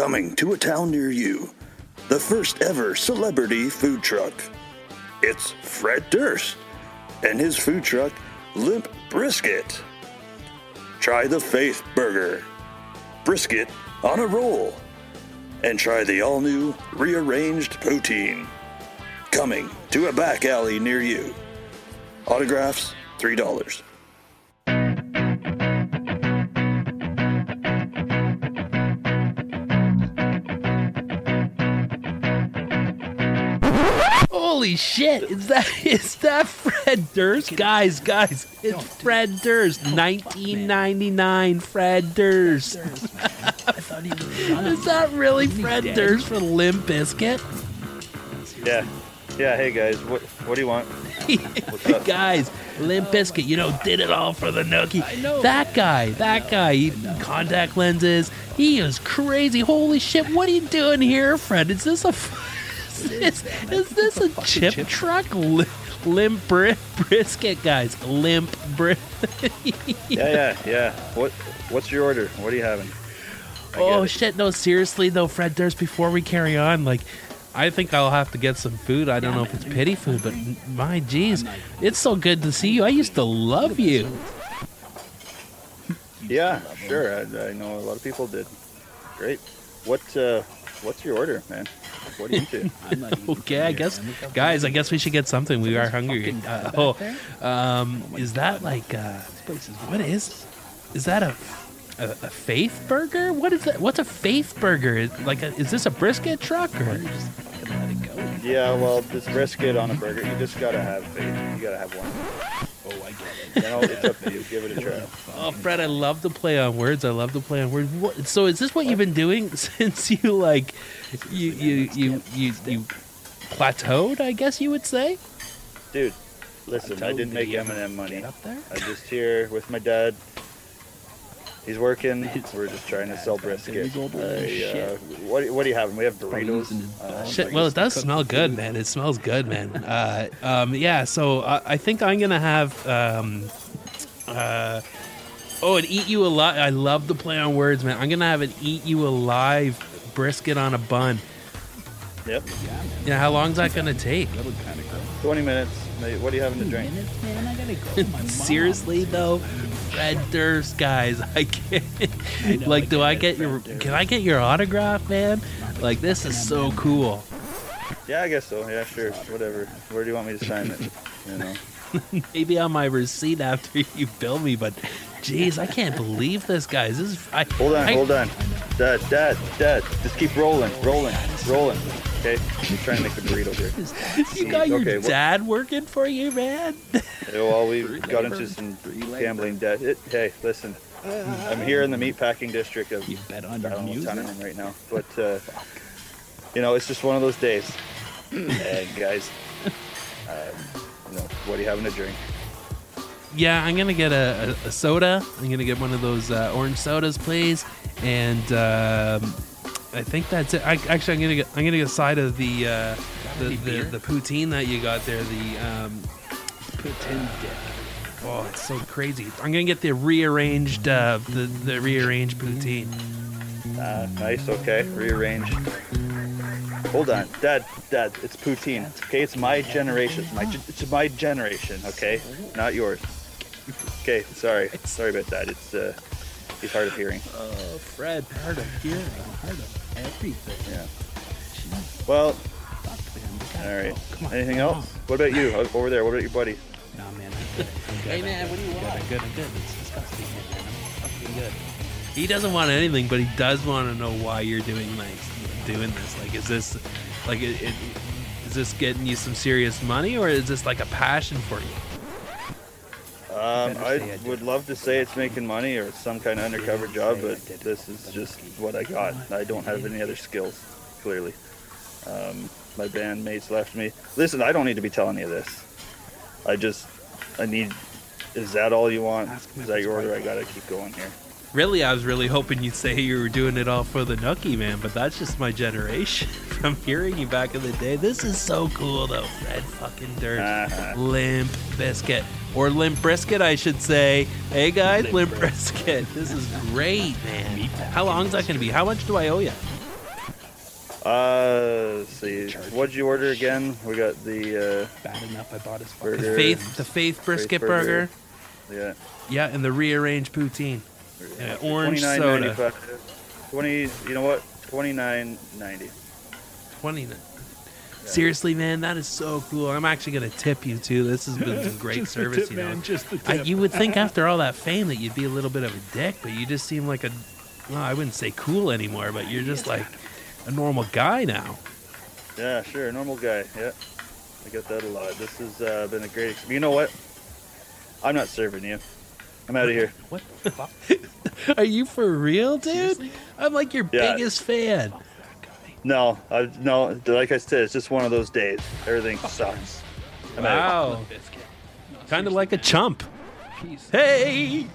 Coming to a town near you, the first ever celebrity food truck. It's Fred Durst and his food truck, Limp Brisket. Try the Faith Burger, brisket on a roll, and try the all new rearranged poutine. Coming to a back alley near you. Autographs, $3. Holy shit! Is that is that Fred Durst? Guys, guys, it's Fred Durst, 1999 Fred Durst. is that really Fred Durst for Limp Bizkit? Yeah. Yeah, hey guys, what what do you want? up? guys, Limp Bizkit, you know, did it all for the nookie. That guy, that guy, he, contact lenses. He is crazy. Holy shit! What are you doing here, Fred? Is this a is this, is this a chip, truck? Lim- limp bri- brisket, guys. Limp bri- Yeah, yeah, yeah. What what's your order? What are you having? I Oh shit! No, seriously though, Fred Durst. Before we carry on, like, I think I'll have to get some food. I don't know if it's pity food, but my jeez, it's so good to see you. I used to love you. Yeah, sure. I, I know a lot of people did. Great. What uh what's your order, man? What are you into? Okay, I guess, guys. I guess we should get something. We are hungry. Uh, oh, um, is that like uh, what is? Is that a, a a faith burger? What is that? What's a faith burger? Like, a, is this a brisket truck or? yeah, well, this brisket on a burger, you just gotta have faith. You gotta have one. I get it. You know, it's up to you. Give it a try. Oh, Fred, I love to play on words. I love to play on words. What, so, is this what you've been doing since you like, you you you you, you plateaued? I guess you would say. Dude, listen, I didn't make Eminem money. Up there. I'm just here with my dad. He's working. We're just trying to sell brisket. I, uh, what, what do you have? We have burritos. Uh, Shit, well, it does smell good, man. It smells good, man. Uh, um, yeah, so I, I think I'm gonna have. Um, uh, oh, an eat you alive. I love the play on words, man. I'm gonna have an eat you alive brisket on a bun. Yep. Yeah, how long's that gonna take? 20 minutes. What are you having to drink? Seriously though, Fred Durst, guys, I can't. like, do I get your? Can I get your autograph, man? Like, this is so cool. Yeah, I guess so. Yeah, sure. Whatever. Where do you want me to sign it? You know. maybe on my receipt after you bill me, but jeez, I can't believe this, guys. This is I, Hold on, I- hold on. Dad, dad, dad. Just keep rolling, rolling, rolling. Okay? I'm trying to make the burrito here. You got your Okay, dad working for you, man. Well, we got into some gambling debt. It, hey, listen. I'm here in the meatpacking district of you bet on your don't know what town I'm right now, but uh, you know, it's just one of those days. and guys, um, you know, what are you having to drink? Yeah, I'm gonna get a, a, a soda. I'm gonna get one of those uh, orange sodas, please. And um, I think that's it. I, actually, I'm gonna get I'm gonna get a side of the uh, the, the the poutine that you got there. The um, poutine dip. Oh, it's so crazy. I'm gonna get the rearranged uh, the the rearranged poutine. Uh, nice, okay, rearranged. Hold on, Dad, Dad, it's poutine. Okay, it's my generation. It's my, it's my generation. Okay, not yours. Okay, sorry, sorry about that. It's uh, he's hard of hearing. Oh, Fred, hard of hearing. Part of everything. Yeah. Well, Fuck, man. all right. Come on. Anything else? What about you over there? What about your buddy? Nah, man. I'm good. I'm good. Hey, man, what do you want? I'm good. I'm good. It's disgusting, man. I'm fucking good. He doesn't want anything, but he does want to know why you're doing like doing this. Like, is this like it, it, is this getting you some serious money, or is this like a passion for you? Um, I say I did. would love to say it's making money or it's some kind of undercover job, but this is just what I got. I don't have any other skills, clearly. Um, my bandmates left me. Listen, I don't need to be telling you this. I just, I need. Is that all you want? Is that your order? I gotta keep going here. Really, I was really hoping you'd say you were doing it all for the nookie man. But that's just my generation from hearing you back in the day. This is so cool, though. Fred fucking Durst, Uh-huh. Limp Bizkit or limp brisket, I should say. Hey guys, limp, brisket. This is great, man. How long is that going to be? How much do I owe you? Uh, let's see. What'd you order again? We got the Bad enough I bought his Burger. The faith, the faith brisket burger. burger. uh, yeah. Yeah, and the rearranged poutine. Yeah, orange Twenty-nine soda. Twenty. You know what? Twenty-nine ninety. Twenty. Seriously, man, that is so cool. I'm actually gonna tip you too. This has been some great Just the service, tip, you know. man, just the I, tip. you would think after all that fame that you'd be a little bit of a dick, but you just seem like a, well, I wouldn't say cool anymore, but you're just like a normal guy now. Yeah, sure. Normal guy. Yeah. I get that a lot. This has uh, been a great. Ex- you know what? I'm not serving you. I'm out of here. What the fuck? Are you for real, dude? Seriously? I'm like your Yeah. biggest fan. Oh, no, I no. Like I said, it's just one of those days. Everything oh, sucks. I'm out. Wow, Biscuit. Kind of like a chump. Jeez. Hey,